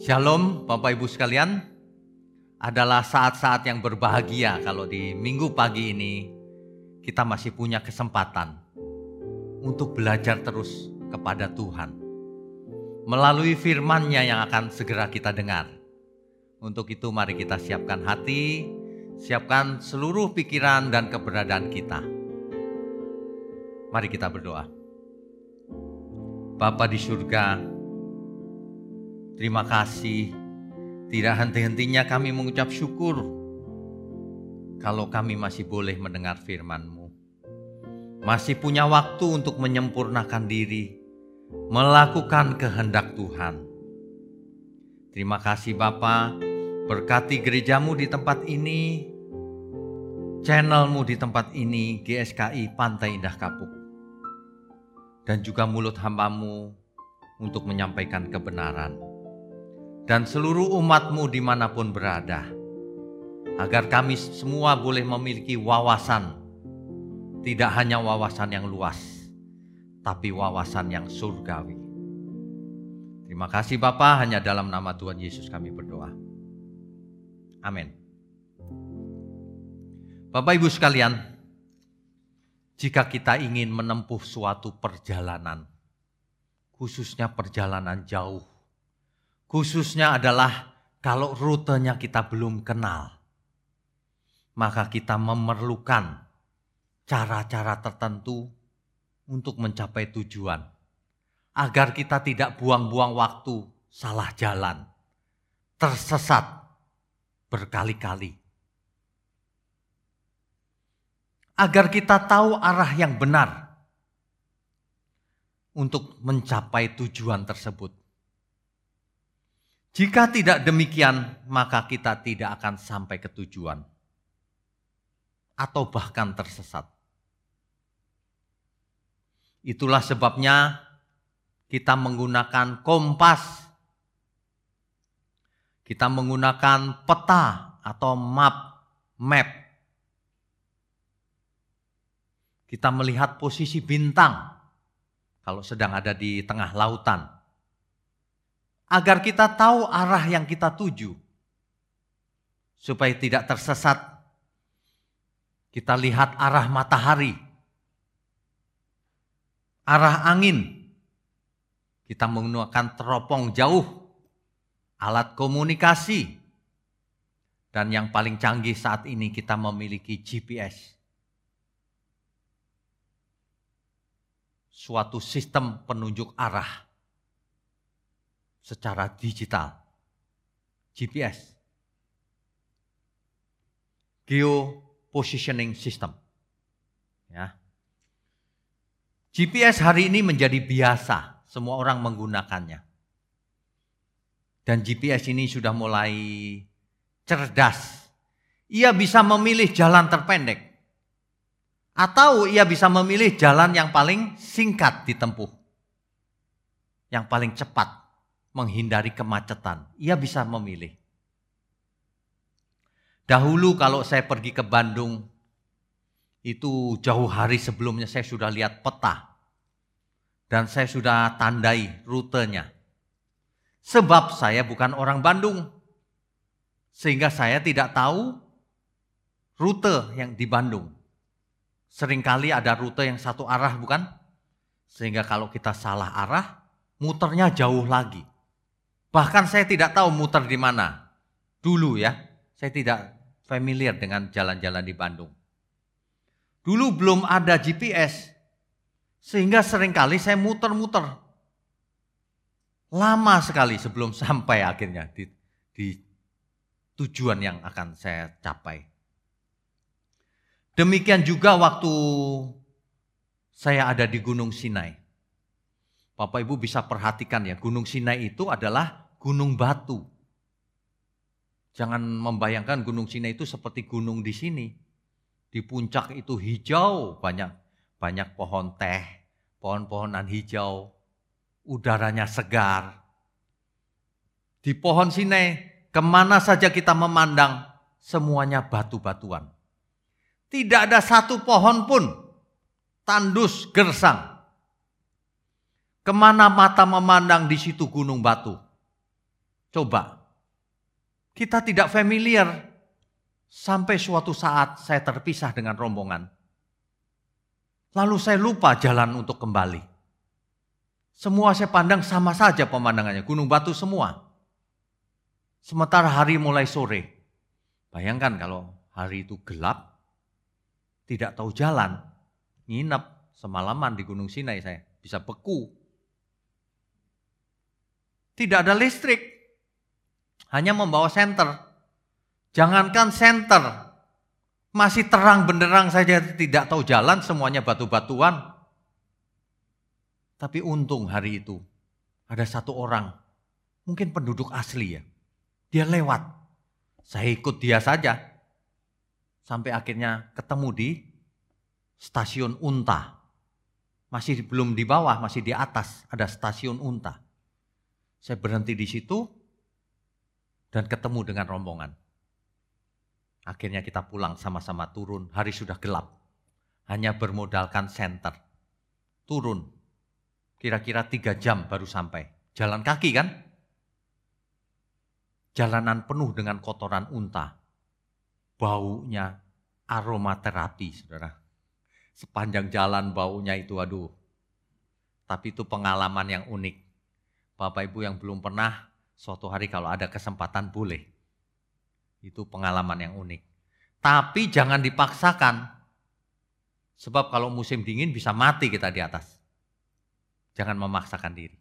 Shalom Bapak Ibu sekalian. Adalah saat-saat yang berbahagia kalau di minggu pagi ini kita masih punya kesempatan untuk belajar terus kepada Tuhan. Melalui firman-Nya yang akan segera kita dengar. Untuk itu mari kita siapkan hati, siapkan seluruh pikiran dan keberadaan kita. Mari kita berdoa. Bapa di surga, terima kasih. Tidak henti-hentinya kami mengucap syukur kalau kami masih boleh mendengar firman-Mu. Masih punya waktu untuk menyempurnakan diri, melakukan kehendak Tuhan. Terima kasih Bapa, berkati gerejamu di tempat ini, channelmu di tempat ini, GSKI Pantai Indah Kapuk dan juga mulut hambamu untuk menyampaikan kebenaran. Dan seluruh umatmu di mana pun berada, agar kami semua boleh memiliki wawasan, tidak hanya wawasan yang luas, tapi wawasan yang surgawi. Terima kasih Bapak, hanya dalam nama Tuhan Yesus kami berdoa. Amin. Bapak Ibu sekalian, jika kita ingin menempuh suatu perjalanan, khususnya perjalanan jauh, khususnya adalah kalau rutenya kita belum kenal, maka kita memerlukan cara-cara tertentu untuk mencapai tujuan, agar kita tidak buang-buang waktu, salah jalan, tersesat berkali-kali agar kita tahu arah yang benar untuk mencapai tujuan tersebut. Jika tidak demikian, maka kita tidak akan sampai ke tujuan atau bahkan tersesat. Itulah sebabnya kita menggunakan kompas, kita menggunakan peta atau map, map kita melihat posisi bintang kalau sedang ada di tengah lautan. Agar kita tahu arah yang kita tuju. Supaya tidak tersesat. Kita lihat arah matahari. Arah angin. Kita menggunakan teropong jauh. Alat komunikasi. Dan yang paling canggih saat ini kita memiliki GPS suatu sistem penunjuk arah secara digital. GPS. Geo Positioning System. Ya. GPS hari ini menjadi biasa, semua orang menggunakannya. Dan GPS ini sudah mulai cerdas. Ia bisa memilih jalan terpendek atau ia bisa memilih jalan yang paling singkat ditempuh. Yang paling cepat menghindari kemacetan. Ia bisa memilih. Dahulu kalau saya pergi ke Bandung, itu jauh hari sebelumnya saya sudah lihat peta. Dan saya sudah tandai rutenya. Sebab saya bukan orang Bandung. Sehingga saya tidak tahu rute yang di Bandung. Seringkali ada rute yang satu arah bukan? Sehingga kalau kita salah arah, muternya jauh lagi. Bahkan saya tidak tahu muter di mana. Dulu ya, saya tidak familiar dengan jalan-jalan di Bandung. Dulu belum ada GPS, sehingga sering kali saya muter-muter. Lama sekali sebelum sampai akhirnya di, di tujuan yang akan saya capai. Demikian juga waktu saya ada di Gunung Sinai. Bapak Ibu bisa perhatikan ya, Gunung Sinai itu adalah gunung batu. Jangan membayangkan Gunung Sinai itu seperti gunung di sini. Di puncak itu hijau, banyak banyak pohon teh, pohon-pohonan hijau, udaranya segar. Di pohon Sinai, ke mana saja kita memandang, semuanya batu-batuan. Tidak ada satu pohon pun tandus gersang. Ke mana mata memandang di situ gunung batu. Coba, kita tidak familiar sampai suatu saat saya terpisah dengan rombongan. Lalu saya lupa jalan untuk kembali. Semua saya pandang sama saja pemandangannya, gunung batu semua. Sementara hari mulai sore. Bayangkan kalau hari itu gelap, tidak tahu jalan, nginep semalaman di Gunung Sinai saya, bisa beku. Tidak ada listrik, hanya membawa senter. Jangankan senter, masih terang benderang saja tidak tahu jalan, semuanya batu-batuan. Tapi untung hari itu ada satu orang, mungkin penduduk asli ya. Dia lewat. Saya ikut dia saja. Sampai akhirnya ketemu di stasiun Unta. Masih belum di bawah, masih di atas ada stasiun Unta. Saya berhenti di situ dan ketemu dengan rombongan. Akhirnya kita pulang sama-sama turun, hari sudah gelap. Hanya bermodalkan senter. Turun, Kira-kira tiga jam baru sampai. Jalan kaki kan? Jalanan penuh dengan kotoran unta. Baunya aromaterapi, saudara. Sepanjang jalan baunya itu, aduh. Tapi itu pengalaman yang unik. Bapak Ibu yang belum pernah, suatu hari kalau ada kesempatan boleh. Itu pengalaman yang unik. Tapi jangan dipaksakan. Sebab kalau musim dingin bisa mati kita di atas. Jangan memaksakan diri.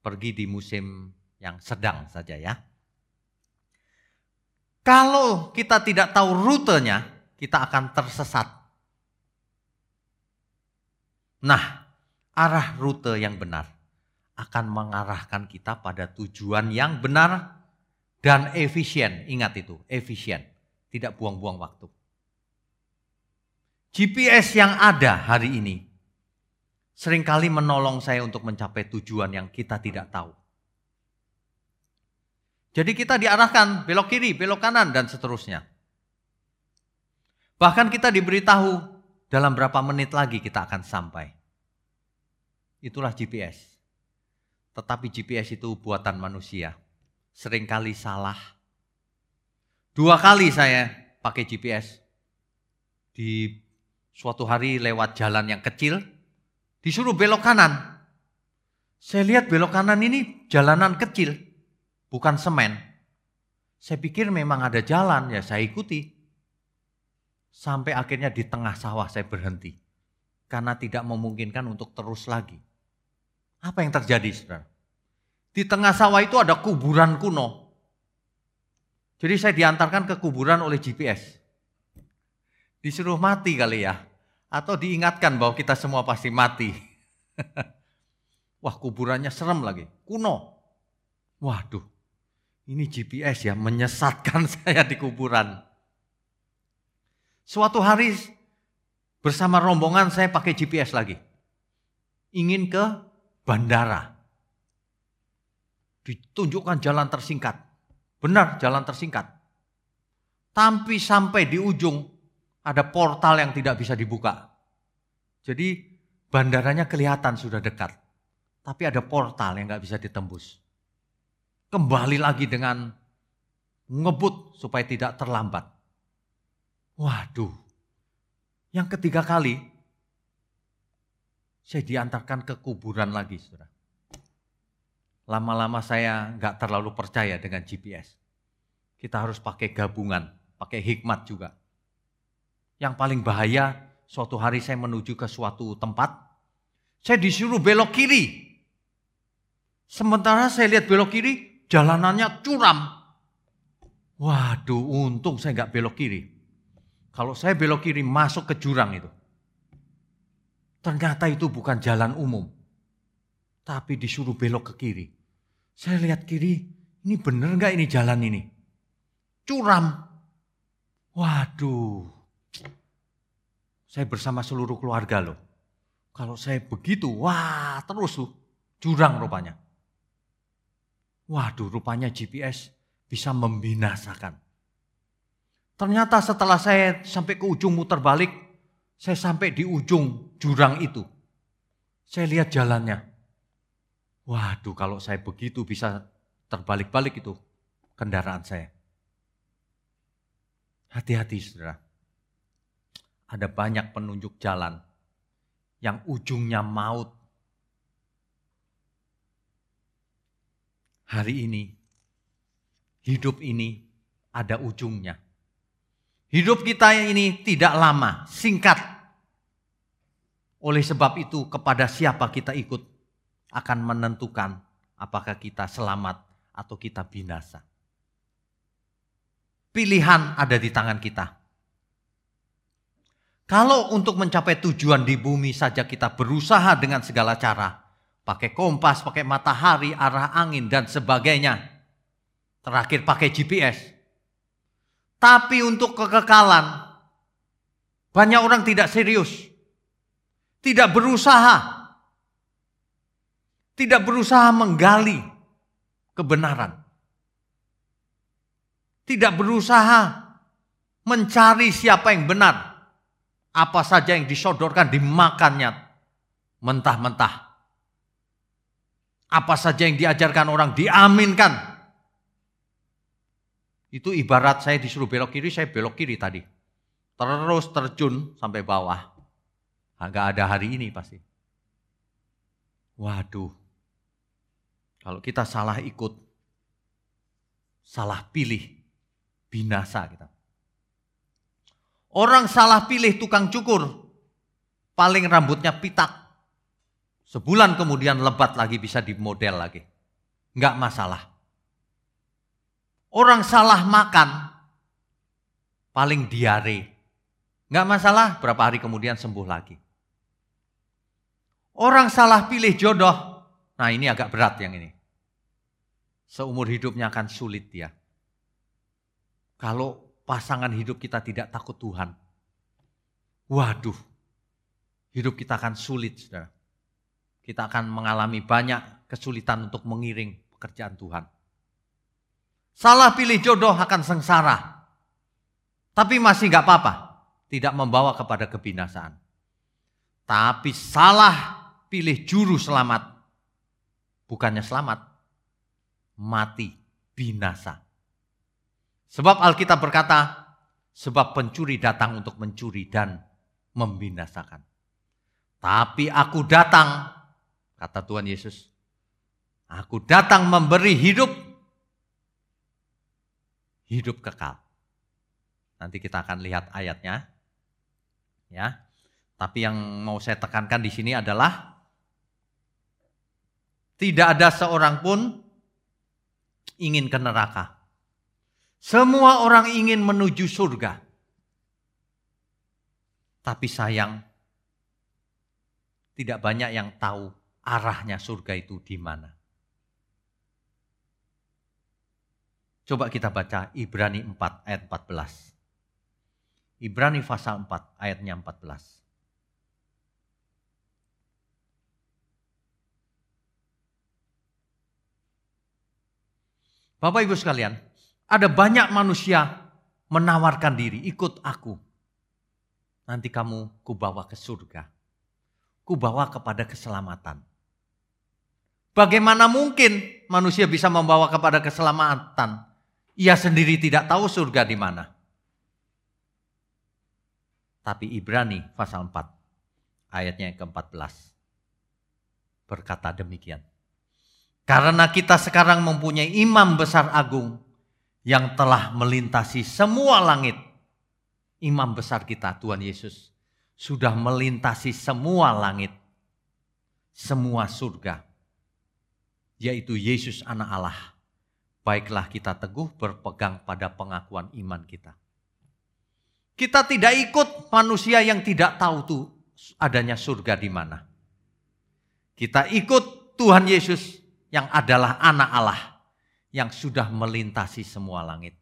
Pergi di musim yang sedang saja ya. Kalau kita tidak tahu rutenya, kita akan tersesat. Nah, arah rute yang benar akan mengarahkan kita pada tujuan yang benar dan efisien. Ingat itu, efisien. Tidak buang-buang waktu. GPS yang ada hari ini sering kali menolong saya untuk mencapai tujuan yang kita tidak tahu. Jadi kita diarahkan belok kiri, belok kanan, dan seterusnya. Bahkan kita diberitahu dalam berapa menit lagi kita akan sampai. Itulah GPS. Tetapi GPS itu buatan manusia. Seringkali salah. Dua kali saya pakai GPS. Di suatu hari lewat jalan yang kecil, Disuruh belok kanan. Saya lihat belok kanan ini jalanan kecil, bukan semen. Saya pikir memang ada jalan, ya saya ikuti. Sampai akhirnya di tengah sawah saya berhenti. Karena tidak memungkinkan untuk terus lagi. Apa yang terjadi saudara? Di tengah sawah itu ada kuburan kuno. Jadi saya diantarkan ke kuburan oleh GPS. Disuruh mati kali ya. Atau diingatkan bahwa kita semua pasti mati. Wah kuburannya serem lagi, kuno. Waduh, ini GPS ya menyesatkan saya di kuburan. Suatu hari bersama rombongan saya pakai GPS lagi. Ingin ke bandara. Ditunjukkan jalan tersingkat. Benar jalan tersingkat. Tapi sampai di ujung ada portal yang tidak bisa dibuka. Jadi bandaranya kelihatan sudah dekat. Tapi ada portal yang nggak bisa ditembus. Kembali lagi dengan ngebut supaya tidak terlambat. Waduh, yang ketiga kali saya diantarkan ke kuburan lagi, saudara. Lama-lama saya nggak terlalu percaya dengan GPS. Kita harus pakai gabungan, pakai hikmat juga. Yang paling bahaya, suatu hari saya menuju ke suatu tempat, saya disuruh belok kiri. Sementara saya lihat belok kiri, jalanannya curam. Waduh, untung saya nggak belok kiri. Kalau saya belok kiri masuk ke jurang itu. Ternyata itu bukan jalan umum. Tapi disuruh belok ke kiri. Saya lihat kiri, ini bener nggak ini jalan ini? Curam. Waduh, saya bersama seluruh keluarga loh. Kalau saya begitu, wah terus tuh, jurang rupanya. Waduh, rupanya GPS bisa membinasakan. Ternyata setelah saya sampai ke ujung muter balik, saya sampai di ujung jurang itu. Saya lihat jalannya. Waduh, kalau saya begitu bisa terbalik-balik itu kendaraan saya. Hati-hati saudara. Ada banyak penunjuk jalan yang ujungnya maut. Hari ini, hidup ini ada ujungnya. Hidup kita ini tidak lama, singkat. Oleh sebab itu, kepada siapa kita ikut akan menentukan apakah kita selamat atau kita binasa. Pilihan ada di tangan kita. Kalau untuk mencapai tujuan di bumi saja kita berusaha dengan segala cara, pakai kompas, pakai matahari, arah angin, dan sebagainya. Terakhir pakai GPS. Tapi untuk kekekalan, banyak orang tidak serius. Tidak berusaha. Tidak berusaha menggali kebenaran. Tidak berusaha mencari siapa yang benar apa saja yang disodorkan dimakannya mentah-mentah. Apa saja yang diajarkan orang diaminkan. Itu ibarat saya disuruh belok kiri, saya belok kiri tadi. Terus terjun sampai bawah. Enggak ada hari ini pasti. Waduh. Kalau kita salah ikut, salah pilih, binasa kita. Orang salah pilih tukang cukur, paling rambutnya pitak. Sebulan kemudian lebat lagi bisa dimodel lagi. Enggak masalah. Orang salah makan, paling diare. Enggak masalah, berapa hari kemudian sembuh lagi. Orang salah pilih jodoh, nah ini agak berat yang ini. Seumur hidupnya akan sulit dia. Kalau pasangan hidup kita tidak takut Tuhan, waduh, hidup kita akan sulit, saudara. Kita akan mengalami banyak kesulitan untuk mengiring pekerjaan Tuhan. Salah pilih jodoh akan sengsara. Tapi masih gak apa-apa. Tidak membawa kepada kebinasaan. Tapi salah pilih juru selamat. Bukannya selamat. Mati, binasa. Sebab Alkitab berkata, sebab pencuri datang untuk mencuri dan membinasakan. Tapi aku datang, kata Tuhan Yesus, aku datang memberi hidup, hidup kekal. Nanti kita akan lihat ayatnya. Ya. Tapi yang mau saya tekankan di sini adalah tidak ada seorang pun ingin ke neraka. Semua orang ingin menuju surga. Tapi sayang, tidak banyak yang tahu arahnya surga itu di mana. Coba kita baca Ibrani 4 ayat 14. Ibrani pasal 4 ayatnya 14. Bapak Ibu sekalian, ada banyak manusia menawarkan diri, ikut aku. Nanti kamu kubawa ke surga. Kubawa kepada keselamatan. Bagaimana mungkin manusia bisa membawa kepada keselamatan? Ia sendiri tidak tahu surga di mana. Tapi Ibrani pasal 4 ayatnya yang ke-14 berkata demikian. Karena kita sekarang mempunyai imam besar agung yang telah melintasi semua langit. Imam besar kita, Tuhan Yesus, sudah melintasi semua langit, semua surga, yaitu Yesus, Anak Allah. Baiklah, kita teguh berpegang pada pengakuan iman kita. Kita tidak ikut manusia yang tidak tahu tuh adanya surga di mana. Kita ikut Tuhan Yesus yang adalah Anak Allah yang sudah melintasi semua langit.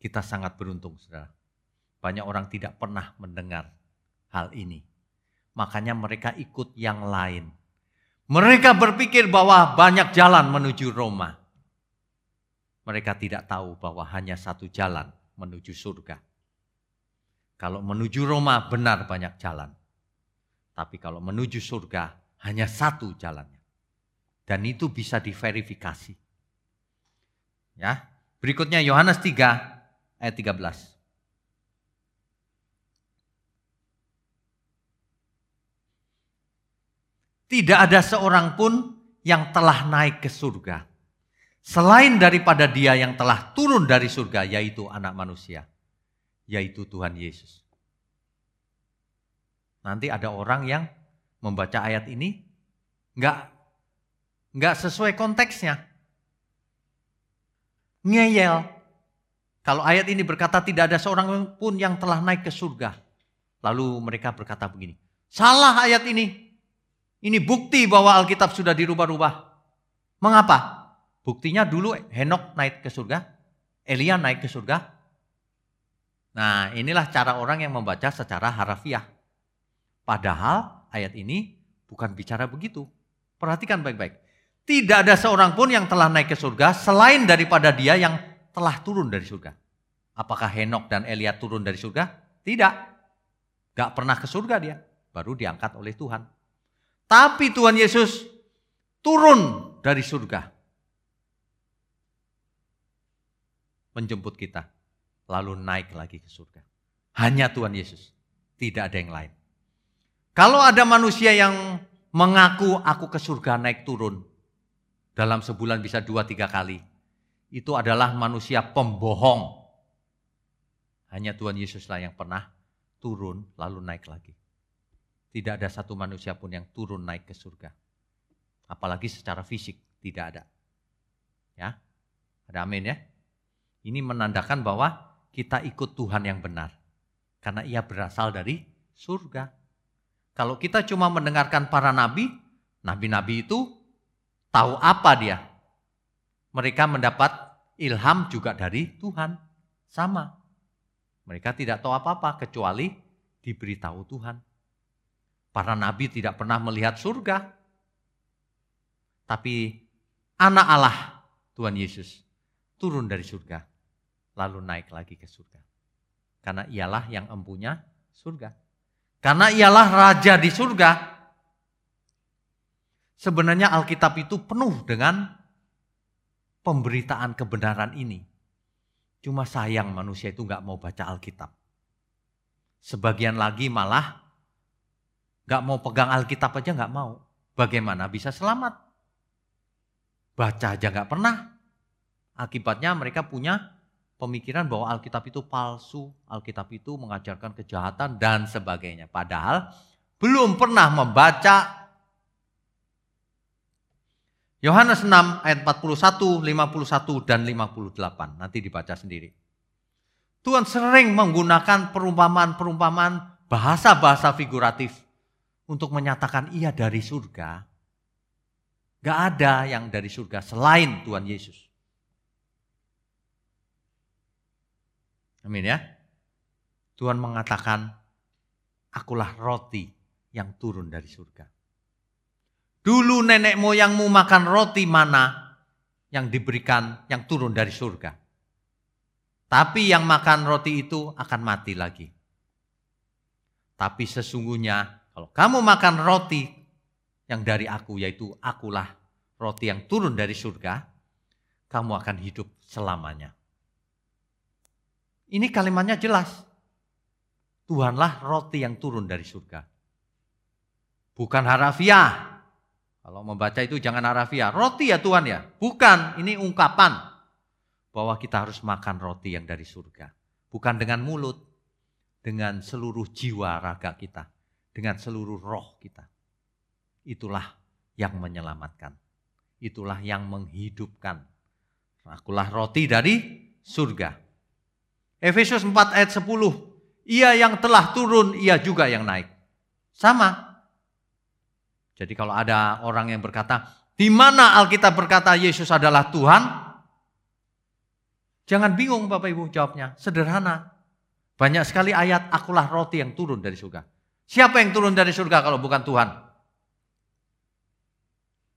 Kita sangat beruntung, saudara. Banyak orang tidak pernah mendengar hal ini. Makanya mereka ikut yang lain. Mereka berpikir bahwa banyak jalan menuju Roma. Mereka tidak tahu bahwa hanya satu jalan menuju surga. Kalau menuju Roma benar banyak jalan. Tapi kalau menuju surga hanya satu jalannya Dan itu bisa diverifikasi. Ya. Berikutnya Yohanes 3 ayat 13. Tidak ada seorang pun yang telah naik ke surga. Selain daripada dia yang telah turun dari surga, yaitu anak manusia. Yaitu Tuhan Yesus. Nanti ada orang yang membaca ayat ini nggak nggak sesuai konteksnya. Ngeyel. Kalau ayat ini berkata tidak ada seorang pun yang telah naik ke surga. Lalu mereka berkata begini, salah ayat ini. Ini bukti bahwa Alkitab sudah dirubah-rubah. Mengapa? Buktinya dulu Henok naik ke surga, Elia naik ke surga. Nah, inilah cara orang yang membaca secara harafiah. Padahal ayat ini bukan bicara begitu. Perhatikan baik-baik. Tidak ada seorang pun yang telah naik ke surga selain daripada dia yang telah turun dari surga. Apakah Henok dan Elia turun dari surga? Tidak. Gak pernah ke surga dia. Baru diangkat oleh Tuhan. Tapi Tuhan Yesus turun dari surga. Menjemput kita. Lalu naik lagi ke surga. Hanya Tuhan Yesus. Tidak ada yang lain. Kalau ada manusia yang mengaku aku ke surga naik turun. Dalam sebulan bisa dua tiga kali. Itu adalah manusia pembohong. Hanya Tuhan Yesuslah yang pernah turun lalu naik lagi. Tidak ada satu manusia pun yang turun naik ke surga. Apalagi secara fisik, tidak ada. Ya, ada amin ya. Ini menandakan bahwa kita ikut Tuhan yang benar. Karena ia berasal dari surga. Kalau kita cuma mendengarkan para nabi, nabi-nabi itu tahu apa dia. Mereka mendapat ilham juga dari Tuhan. Sama. Mereka tidak tahu apa-apa kecuali diberitahu Tuhan. Para nabi tidak pernah melihat surga. Tapi anak Allah, Tuhan Yesus, turun dari surga. Lalu naik lagi ke surga. Karena ialah yang empunya surga. Karena ialah raja di surga. Sebenarnya Alkitab itu penuh dengan pemberitaan kebenaran ini. Cuma sayang manusia itu nggak mau baca Alkitab. Sebagian lagi malah Gak mau pegang Alkitab aja gak mau. Bagaimana bisa selamat? Baca aja gak pernah. Akibatnya mereka punya pemikiran bahwa Alkitab itu palsu, Alkitab itu mengajarkan kejahatan dan sebagainya. Padahal belum pernah membaca Yohanes 6 ayat 41, 51 dan 58. Nanti dibaca sendiri. Tuhan sering menggunakan perumpamaan-perumpamaan bahasa-bahasa figuratif untuk menyatakan ia dari surga, gak ada yang dari surga selain Tuhan Yesus. Amin ya. Tuhan mengatakan, akulah roti yang turun dari surga. Dulu nenek moyangmu makan roti mana yang diberikan, yang turun dari surga. Tapi yang makan roti itu akan mati lagi. Tapi sesungguhnya kalau kamu makan roti yang dari aku, yaitu akulah roti yang turun dari surga, kamu akan hidup selamanya. Ini kalimatnya jelas. Tuhanlah roti yang turun dari surga. Bukan harafiah. Kalau membaca itu jangan harafiah. Roti ya Tuhan ya. Bukan, ini ungkapan. Bahwa kita harus makan roti yang dari surga. Bukan dengan mulut. Dengan seluruh jiwa raga kita dengan seluruh roh kita. Itulah yang menyelamatkan. Itulah yang menghidupkan. Akulah roti dari surga. Efesus 4 ayat 10. Ia yang telah turun, ia juga yang naik. Sama. Jadi kalau ada orang yang berkata, di mana Alkitab berkata Yesus adalah Tuhan? Jangan bingung Bapak Ibu jawabnya. Sederhana. Banyak sekali ayat, akulah roti yang turun dari surga. Siapa yang turun dari surga kalau bukan Tuhan?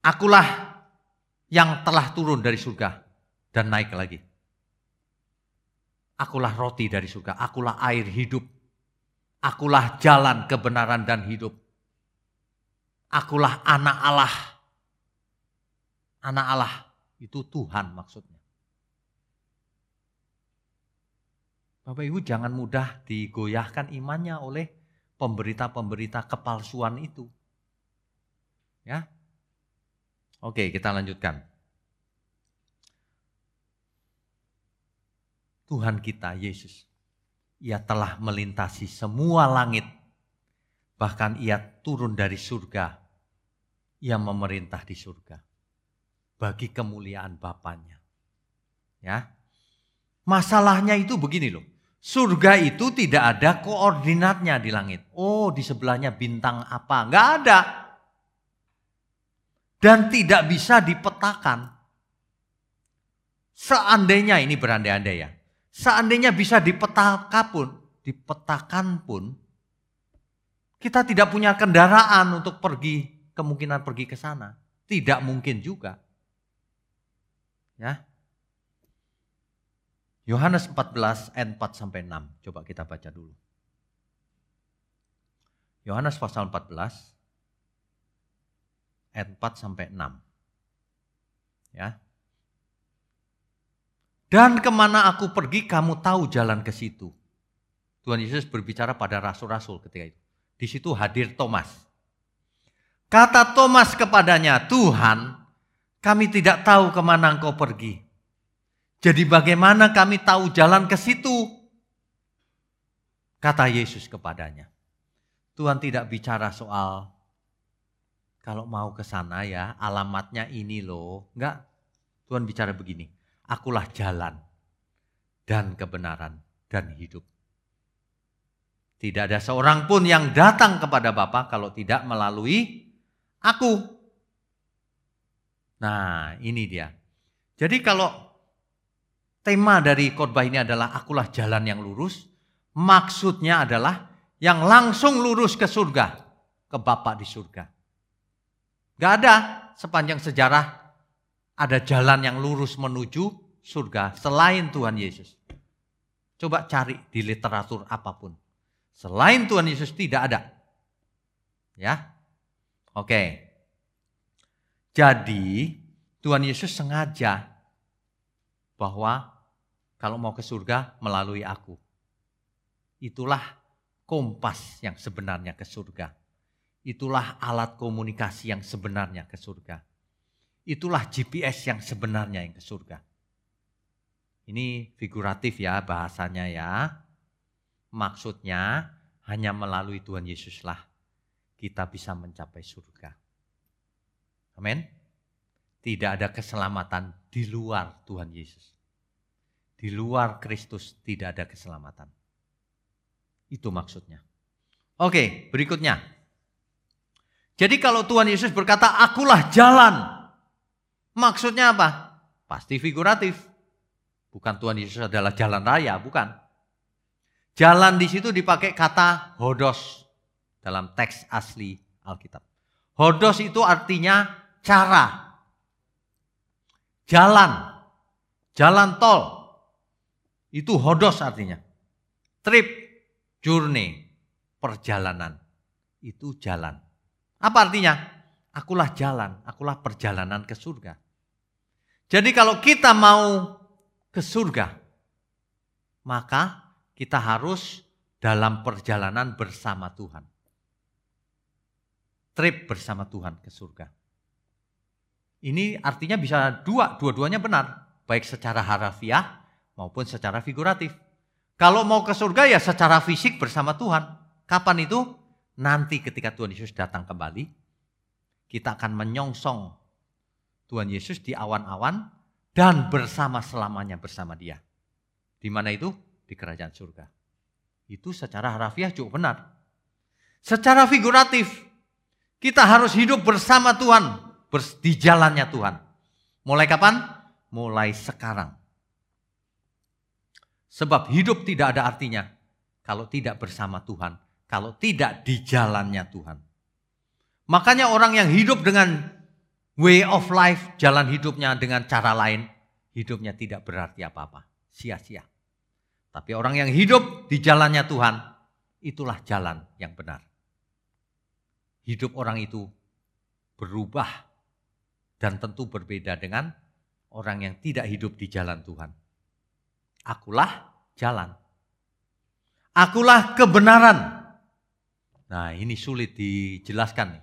Akulah yang telah turun dari surga dan naik lagi. Akulah roti dari surga, akulah air hidup. Akulah jalan kebenaran dan hidup. Akulah anak Allah. anak Allah itu Tuhan maksudnya. Bapak Ibu jangan mudah digoyahkan imannya oleh pemberita-pemberita kepalsuan itu. Ya. Oke, kita lanjutkan. Tuhan kita Yesus. Ia telah melintasi semua langit. Bahkan ia turun dari surga. Ia memerintah di surga. Bagi kemuliaan Bapaknya. Ya. Masalahnya itu begini loh. Surga itu tidak ada koordinatnya di langit. Oh, di sebelahnya bintang apa? Enggak ada. Dan tidak bisa dipetakan. Seandainya ini berandai-andai ya. Seandainya bisa dipetakan pun, dipetakan pun, kita tidak punya kendaraan untuk pergi, kemungkinan pergi ke sana. Tidak mungkin juga. Ya, Yohanes 14 ayat 4 sampai 6. Coba kita baca dulu. Yohanes pasal 14 ayat 4 sampai 6. Ya. Dan ke mana aku pergi kamu tahu jalan ke situ. Tuhan Yesus berbicara pada rasul-rasul ketika itu. Di situ hadir Thomas. Kata Thomas kepadanya, Tuhan kami tidak tahu ke mana engkau pergi. Jadi bagaimana kami tahu jalan ke situ? Kata Yesus kepadanya. Tuhan tidak bicara soal kalau mau ke sana ya alamatnya ini loh. Enggak. Tuhan bicara begini. Akulah jalan dan kebenaran dan hidup. Tidak ada seorang pun yang datang kepada Bapa kalau tidak melalui aku. Nah, ini dia. Jadi kalau Tema dari khotbah ini adalah akulah jalan yang lurus. Maksudnya adalah yang langsung lurus ke surga, ke Bapa di surga. Gak ada sepanjang sejarah ada jalan yang lurus menuju surga selain Tuhan Yesus. Coba cari di literatur apa pun. Selain Tuhan Yesus tidak ada. Ya. Oke. Jadi Tuhan Yesus sengaja bahwa kalau mau ke surga melalui aku. Itulah kompas yang sebenarnya ke surga. Itulah alat komunikasi yang sebenarnya ke surga. Itulah GPS yang sebenarnya yang ke surga. Ini figuratif ya bahasanya ya. Maksudnya hanya melalui Tuhan Yesuslah kita bisa mencapai surga. Amin. Tidak ada keselamatan di luar Tuhan Yesus. Di luar Kristus tidak ada keselamatan. Itu maksudnya. Oke, berikutnya. Jadi kalau Tuhan Yesus berkata, akulah jalan. Maksudnya apa? Pasti figuratif. Bukan Tuhan Yesus adalah jalan raya, bukan. Jalan di situ dipakai kata hodos dalam teks asli Alkitab. Hodos itu artinya cara. Jalan. Jalan tol. Itu hodos artinya. Trip, journey, perjalanan. Itu jalan. Apa artinya? Akulah jalan, akulah perjalanan ke surga. Jadi kalau kita mau ke surga, maka kita harus dalam perjalanan bersama Tuhan. Trip bersama Tuhan ke surga. Ini artinya bisa dua, dua-duanya benar. Baik secara harafiah maupun secara figuratif. Kalau mau ke surga ya secara fisik bersama Tuhan. Kapan itu? Nanti ketika Tuhan Yesus datang kembali, kita akan menyongsong Tuhan Yesus di awan-awan dan bersama selamanya bersama dia. Di mana itu? Di kerajaan surga. Itu secara harafiah cukup benar. Secara figuratif, kita harus hidup bersama Tuhan, di jalannya Tuhan. Mulai kapan? Mulai sekarang. Sebab hidup tidak ada artinya kalau tidak bersama Tuhan, kalau tidak di jalannya Tuhan. Makanya orang yang hidup dengan way of life, jalan hidupnya dengan cara lain, hidupnya tidak berarti apa-apa, sia-sia. Tapi orang yang hidup di jalannya Tuhan, itulah jalan yang benar. Hidup orang itu berubah dan tentu berbeda dengan orang yang tidak hidup di jalan Tuhan. Akulah jalan. Akulah kebenaran. Nah, ini sulit dijelaskan.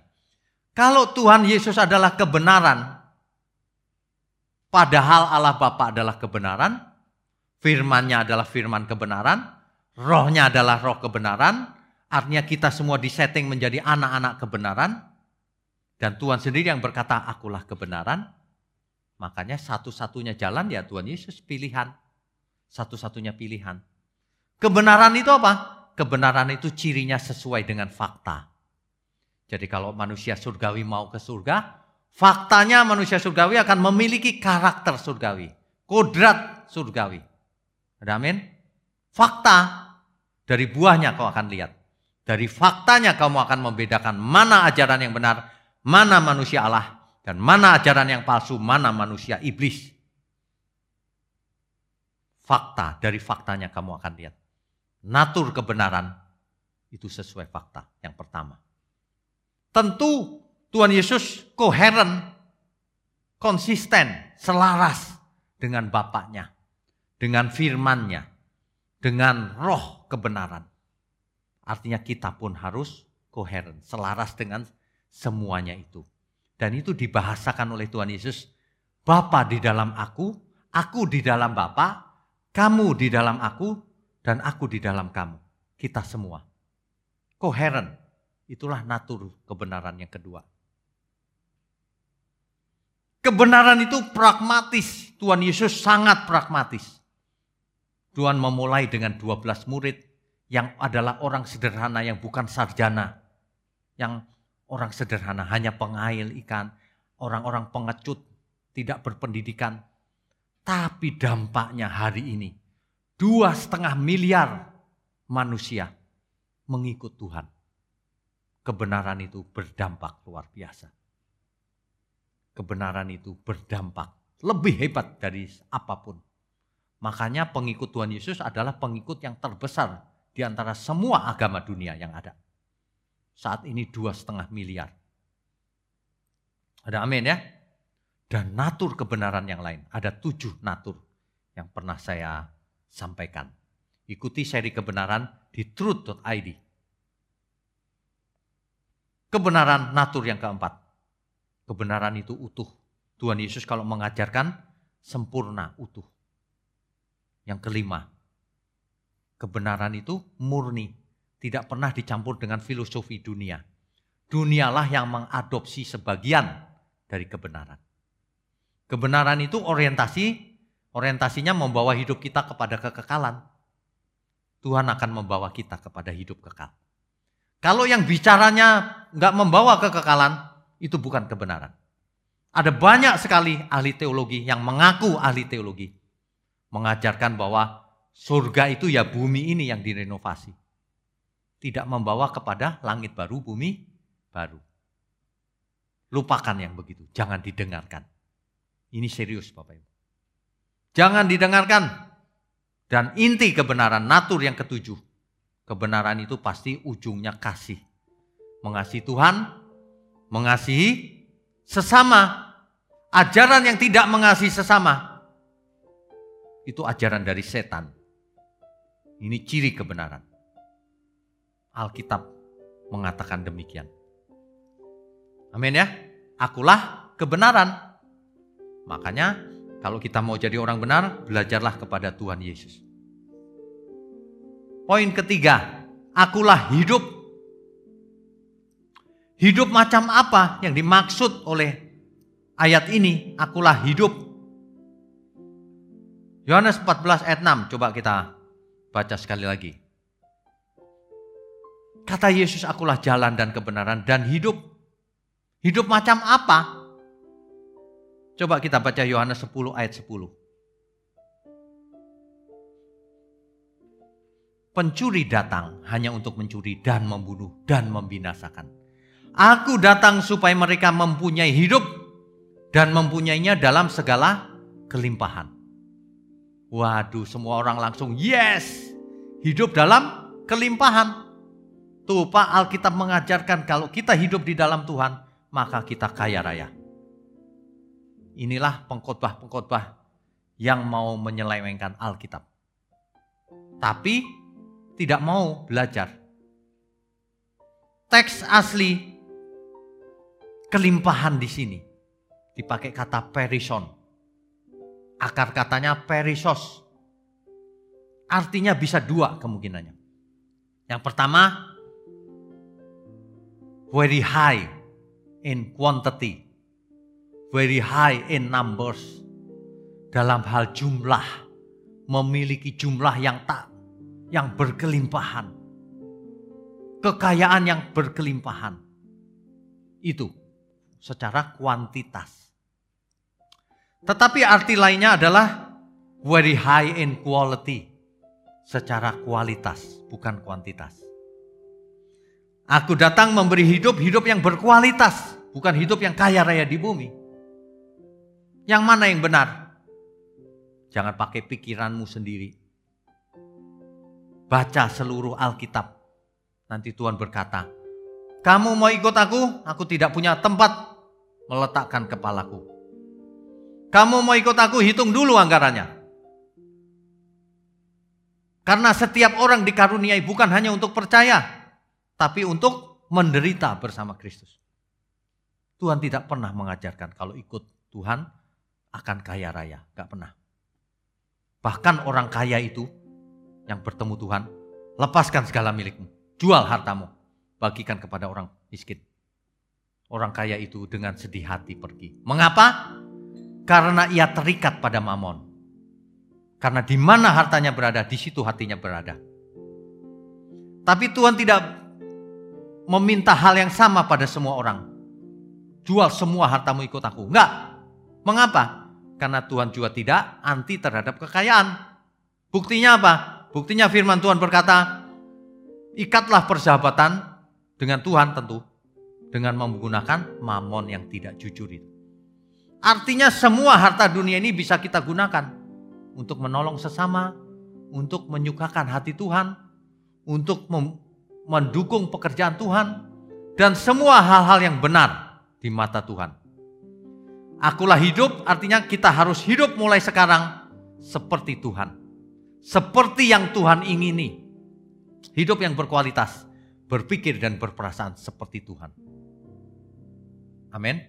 Kalau Tuhan Yesus adalah kebenaran, padahal Allah Bapa adalah kebenaran, firmannya adalah firman kebenaran, rohnya adalah roh kebenaran, artinya kita semua disetting menjadi anak-anak kebenaran, dan Tuhan sendiri yang berkata, akulah kebenaran. Makanya satu-satunya jalan ya Tuhan Yesus pilihan. Satu-satunya pilihan. Kebenaran itu apa? Kebenaran itu cirinya sesuai dengan fakta. Jadi kalau manusia surgawi mau ke surga, faktanya manusia surgawi akan memiliki karakter surgawi. Kodrat surgawi. Ada amin? Fakta. Dari buahnya kau akan lihat. Dari faktanya kamu akan membedakan mana ajaran yang benar, mana manusia Allah dan mana ajaran yang palsu, mana manusia iblis. Fakta, dari faktanya kamu akan lihat. Natur kebenaran itu sesuai fakta yang pertama. Tentu Tuhan Yesus koheren, konsisten, selaras dengan Bapaknya, dengan firmannya, dengan roh kebenaran. Artinya kita pun harus koheren, selaras dengan semuanya itu. Dan itu dibahasakan oleh Tuhan Yesus, Bapa di dalam aku, aku di dalam Bapa, kamu di dalam aku, dan aku di dalam kamu. Kita semua. Koheren. Itulah natur kebenaran yang kedua. Kebenaran itu pragmatis. Tuhan Yesus sangat pragmatis. Tuhan memulai dengan 12 murid yang adalah orang sederhana yang bukan sarjana. Yang orang sederhana, hanya pengail ikan, orang-orang pengecut, tidak berpendidikan. Tapi dampaknya hari ini, dua setengah miliar manusia mengikut Tuhan. Kebenaran itu berdampak luar biasa. Kebenaran itu berdampak lebih hebat dari apa pun. Makanya pengikut Tuhan Yesus adalah pengikut yang terbesar di antara semua agama dunia yang ada. Saat ini dua setengah miliar. Ada amin ya? Dan natur kebenaran yang lain. Ada tujuh natur yang pernah saya sampaikan. Ikuti seri kebenaran di truth.id. Kebenaran natur yang keempat. Kebenaran itu utuh. Tuhan Yesus kalau mengajarkan sempurna, utuh. Yang kelima, kebenaran itu murni tidak pernah dicampur dengan filosofi dunia. Dunialah yang mengadopsi sebagian dari kebenaran. Kebenaran itu orientasi, orientasinya membawa hidup kita kepada kekekalan. Tuhan akan membawa kita kepada hidup kekal. Kalau yang bicaranya nggak membawa kekekalan, itu bukan kebenaran. Ada banyak sekali ahli teologi yang mengaku ahli teologi. Mengajarkan bahwa surga itu ya bumi ini yang direnovasi tidak membawa kepada langit baru, bumi baru. Lupakan yang begitu, jangan didengarkan. Ini serius Bapak Ibu. Jangan didengarkan. Dan inti kebenaran natur yang ketujuh. Kebenaran itu pasti ujungnya kasih. Mengasihi Tuhan, mengasihi sesama. Ajaran yang tidak mengasihi sesama. Itu ajaran dari setan. Ini ciri kebenaran. Alkitab mengatakan demikian. Amin ya. Akulah kebenaran. Makanya kalau kita mau jadi orang benar, belajarlah kepada Tuhan Yesus. Poin ketiga, akulah hidup. Hidup macam apa yang dimaksud oleh ayat ini? Akulah hidup. Yohanes 14 ayat 6, coba kita baca sekali lagi. Kata Yesus, akulah jalan dan kebenaran dan hidup. Hidup macam apa? Coba kita baca Yohanes 10 ayat 10. Pencuri datang hanya untuk mencuri dan membunuh dan membinasakan. Aku datang supaya mereka mempunyai hidup dan mempunyainya dalam segala kelimpahan. Waduh, semua orang langsung yes, hidup dalam kelimpahan. Tuh Pak Alkitab mengajarkan kalau kita hidup di dalam Tuhan, maka kita kaya raya. Inilah pengkhotbah-pengkhotbah yang mau menyelewengkan Alkitab. Tapi tidak mau belajar. Teks asli kelimpahan di sini dipakai kata perison. Akar katanya perisos. Artinya bisa dua kemungkinannya. Yang pertama, very high in quantity, very high in numbers. Dalam hal jumlah, memiliki jumlah yang tak yang berkelimpahan. Kekayaan yang berkelimpahan. Itu secara kuantitas. Tetapi arti lainnya adalah very high in quality. Secara kualitas, bukan kuantitas. Aku datang memberi hidup, hidup yang berkualitas. Bukan hidup yang kaya raya di bumi. Yang mana yang benar? Jangan pakai pikiranmu sendiri. Baca seluruh Alkitab. Nanti Tuhan berkata, kamu mau ikut aku? Aku tidak punya tempat meletakkan kepalaku. Kamu mau ikut aku? Hitung dulu anggarannya. Karena setiap orang dikaruniai bukan hanya untuk percaya, tapi untuk menderita bersama Kristus. Tuhan tidak pernah mengajarkan kalau ikut Tuhan akan kaya raya, gak pernah. Bahkan orang kaya itu yang bertemu Tuhan, lepaskan segala milikmu, jual hartamu, bagikan kepada orang miskin. Orang kaya itu dengan sedih hati pergi. Mengapa? Karena ia terikat pada mamon. Karena di mana hartanya berada, di situ hatinya berada. Tapi Tuhan tidak meminta hal yang sama pada semua orang. Jual semua hartamu ikut aku. Enggak. Mengapa? Karena Tuhan juga tidak anti terhadap kekayaan. Buktinya apa? Buktinya firman Tuhan berkata, ikatlah persahabatan dengan Tuhan tentu. Dengan menggunakan mamon yang tidak jujur itu. Artinya semua harta dunia ini bisa kita gunakan untuk menolong sesama, untuk menyukakan hati Tuhan, untuk mendukung pekerjaan Tuhan, dan semua hal-hal yang benar di mata Tuhan. Akulah hidup, artinya kita harus hidup mulai sekarang seperti Tuhan. Seperti yang Tuhan ingini. Hidup yang berkualitas, berpikir dan berperasaan seperti Tuhan. Amin.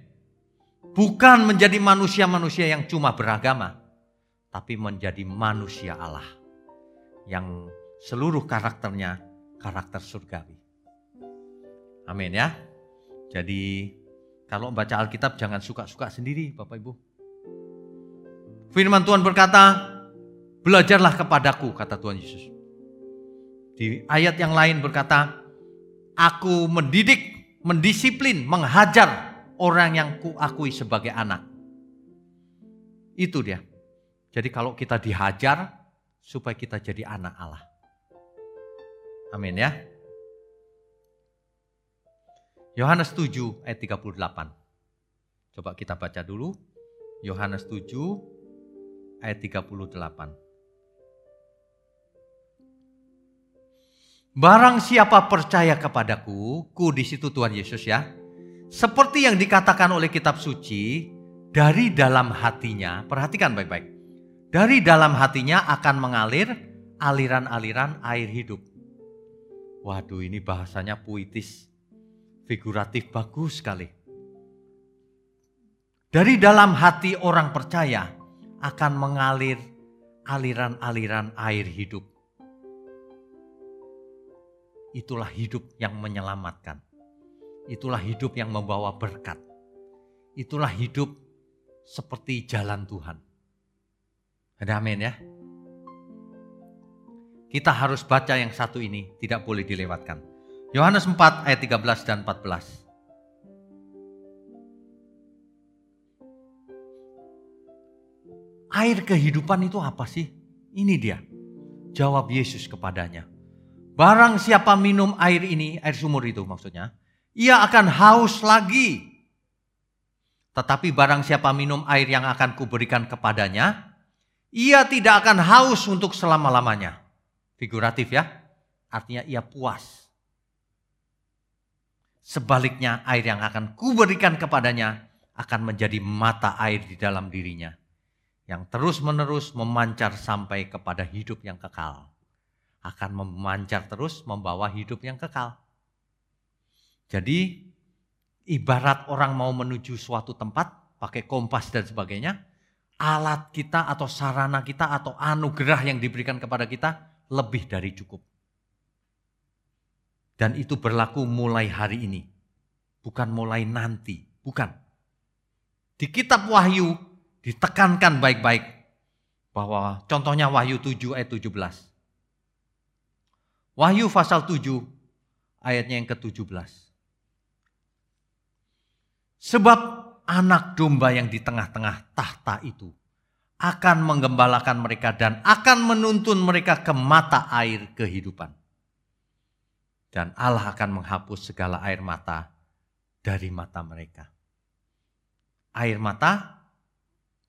Bukan menjadi manusia-manusia yang cuma beragama, tapi menjadi manusia Allah yang seluruh karakternya karakter surgawi. Amin ya. Jadi kalau baca Alkitab jangan suka-suka sendiri Bapak Ibu. Firman Tuhan berkata, belajarlah kepadaku kata Tuhan Yesus. Di ayat yang lain berkata, aku mendidik, mendisiplin, menghajar orang yang kuakui sebagai anak. Itu dia. Jadi kalau kita dihajar supaya kita jadi anak Allah. Amin ya. Yohanes 7 ayat 38. Coba kita baca dulu. Yohanes 7 ayat 38. Barang siapa percaya kepadaku, ku di situ Tuhan Yesus ya. Seperti yang dikatakan oleh kitab suci, dari dalam hatinya, perhatikan baik-baik. Dari dalam hatinya akan mengalir aliran-aliran air hidup. Waduh ini bahasanya puitis, figuratif bagus sekali. Dari dalam hati orang percaya akan mengalir aliran-aliran air hidup. Itulah hidup yang menyelamatkan. Itulah hidup yang membawa berkat. Itulah hidup seperti jalan Tuhan. Ada amin ya. Kita harus baca yang satu ini, tidak boleh dilewatkan. Yohanes 4 ayat 13 dan 14. Air kehidupan itu apa sih? Ini dia. Jawab Yesus kepadanya. Barang siapa minum air ini, air sumur itu maksudnya, ia akan haus lagi. Tetapi barang siapa minum air yang akan kuberikan kepadanya, ia tidak akan haus untuk selama-lamanya. Figuratif ya, artinya ia puas. Sebaliknya air yang akan kuberikan kepadanya akan menjadi mata air di dalam dirinya yang terus-menerus memancar sampai kepada hidup yang kekal. Akan memancar terus membawa hidup yang kekal. Jadi ibarat orang mau menuju suatu tempat pakai kompas dan sebagainya, alat kita atau sarana kita atau anugerah yang diberikan kepada kita lebih dari cukup. Dan itu berlaku mulai hari ini, bukan mulai nanti, bukan. Di kitab Wahyu ditekankan baik-baik bahwa contohnya Wahyu 7 ayat 17. Wahyu pasal 7 ayatnya yang ke-17. Sebab anak domba yang di tengah-tengah tahta itu akan menggembalakan mereka dan akan menuntun mereka ke mata air kehidupan. Dan Allah akan menghapus segala air mata dari mata mereka air mata,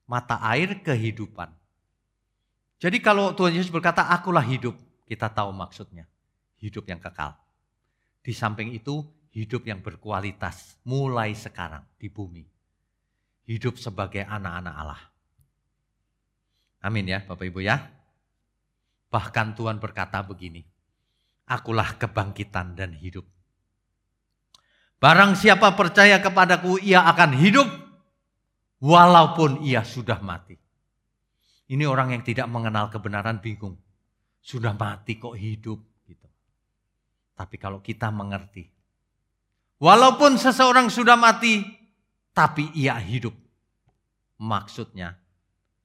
mata air kehidupan. Jadi kalau Tuhan Yesus berkata, akulah hidup, kita tahu maksudnya. Hidup yang kekal. Di samping itu, hidup yang berkualitas mulai sekarang di bumi. Hidup sebagai anak-anak Allah. Amin ya Bapak Ibu ya. Bahkan Tuhan berkata begini, akulah kebangkitan dan hidup. Barang siapa percaya kepadaku, ia akan hidup walaupun ia sudah mati. Ini orang yang tidak mengenal kebenaran bingung. Sudah mati kok hidup gitu. Tapi kalau kita mengerti, walaupun seseorang sudah mati, tapi ia hidup. Maksudnya,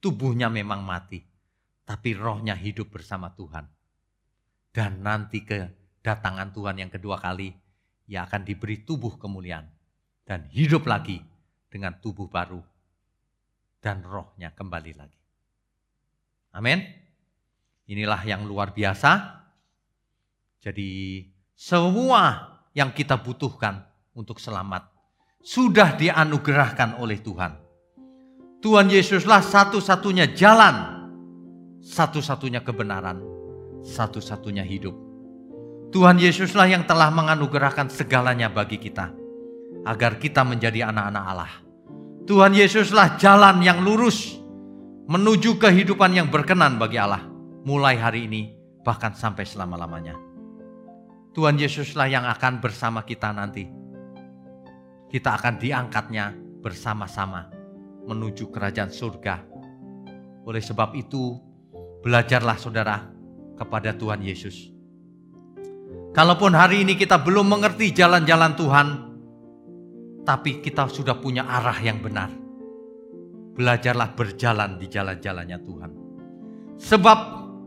tubuhnya memang mati, tapi rohnya hidup bersama Tuhan. Dan nanti kedatangan Tuhan yang kedua kali, ia akan diberi tubuh kemuliaan dan hidup lagi dengan tubuh baru dan rohnya kembali lagi. Amin. Inilah yang luar biasa. Jadi semua yang kita butuhkan untuk selamat sudah dianugerahkan oleh Tuhan. Tuhan Yesuslah satu-satunya jalan, satu-satunya kebenaran, satu-satunya hidup. Tuhan Yesuslah yang telah menganugerahkan segalanya bagi kita agar kita menjadi anak-anak Allah Tuhan Yesuslah jalan yang lurus menuju kehidupan yang berkenan bagi Allah. Mulai hari ini bahkan sampai selama-lamanya. Tuhan Yesuslah yang akan bersama kita nanti. Kita akan diangkatnya bersama-sama menuju kerajaan surga. Oleh sebab itu, belajarlah saudara kepada Tuhan Yesus. Kalaupun hari ini kita belum mengerti jalan-jalan Tuhan, tapi kita sudah punya arah yang benar. Belajarlah berjalan di jalan-jalannya Tuhan. Sebab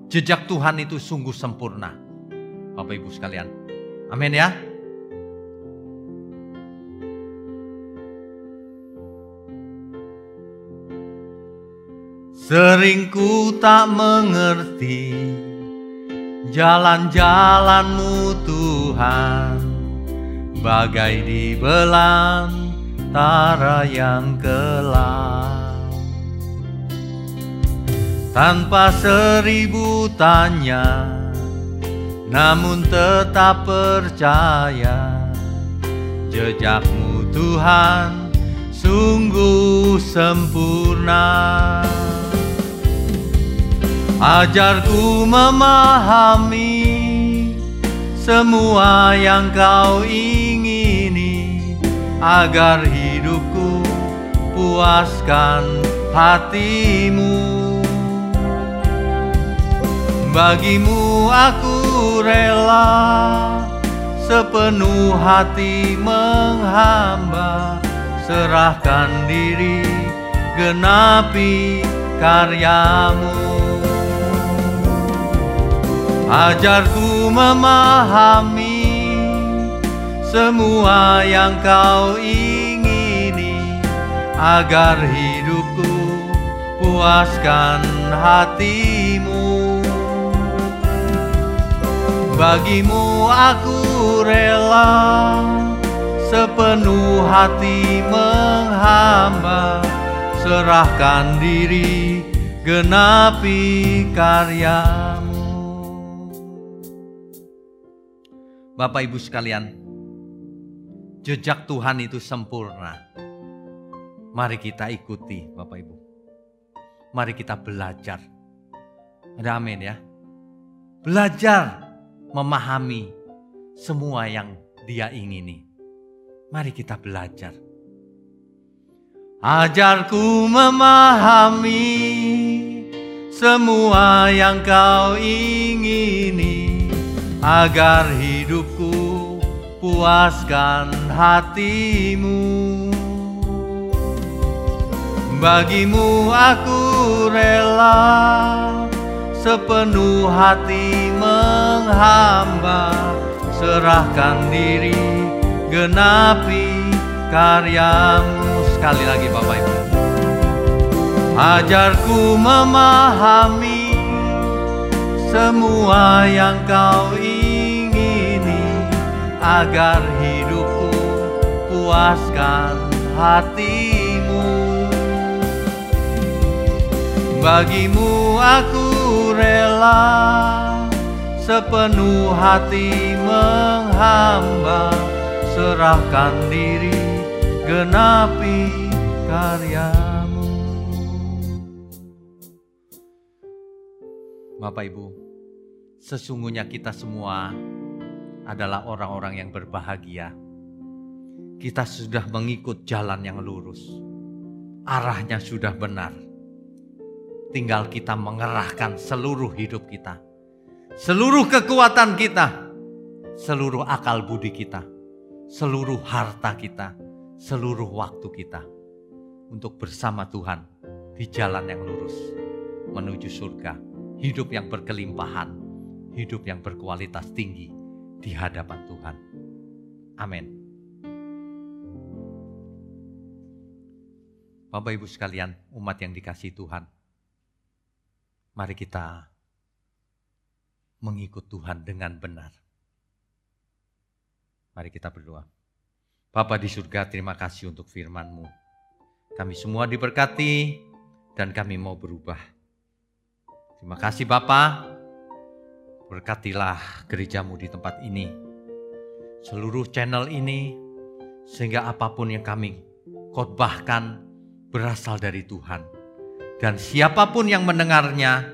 jejak Tuhan itu sungguh sempurna. Bapak Ibu sekalian. Amin ya. Sering ku tak mengerti jalan-jalanmu Tuhan bagai di belantara yang kelam. Tanpa seribu tanya namun tetap percaya jejakmu Tuhan sungguh sempurna ajarku memahami semua yang kau ingini agar hidupku puaskan hatimu. Bagimu aku rela sepenuh hati menghamba serahkan diri genapi karyamu Ajarku memahami semua yang kau ingini agar hidupku puaskan hatimu. Bagimu aku rela sepenuh hati menghamba serahkan diri genapi karyamu. Bapak Ibu sekalian, jejak Tuhan itu sempurna. Mari kita ikuti Bapak Ibu. Mari kita belajar. Ada amin ya. Belajar memahami semua yang dia ingini. Mari kita belajar. Ajarku memahami semua yang kau ingini agar hidupku puaskan hatimu. Bagimu aku rela sepenuh hati menghamba. Serahkan diri genapi karyamu. Sekali lagi Bapak Ibu. Ajarku memahami semua yang kau ingini agar hidupku puaskan hatimu. Bagimu aku rela sepenuh hati menghamba. Serahkan diri genapi karyamu. Bapak Ibu sesungguhnya kita semua adalah orang-orang yang berbahagia. Kita sudah mengikut jalan yang lurus. Arahnya sudah benar. Tinggal kita mengerahkan seluruh hidup kita seluruh kekuatan kita, seluruh akal budi kita, seluruh harta kita, seluruh waktu kita untuk bersama Tuhan di jalan yang lurus menuju surga, hidup yang berkelimpahan, hidup yang berkualitas tinggi di hadapan Tuhan. Amin. Bapak Ibu sekalian, umat yang dikasih Tuhan, mari kita mengikut Tuhan dengan benar. Mari kita berdoa. Bapa di surga, terima kasih untuk firman-Mu. Kami semua diberkati dan kami mau berubah. Terima kasih Bapa. Berkatilah gerejamu di tempat ini. Seluruh channel ini sehingga apa pun yang kami khotbahkan berasal dari Tuhan. Dan siapa pun yang mendengarnya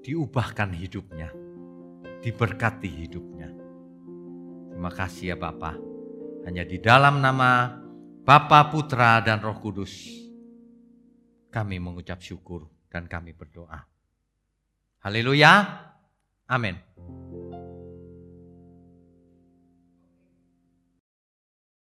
diubahkan hidupnya, diberkati hidupnya. Terima kasih ya Bapa. Hanya di dalam nama Bapa, Putra, dan Roh Kudus kami mengucap syukur dan kami berdoa. Haleluya. Amin.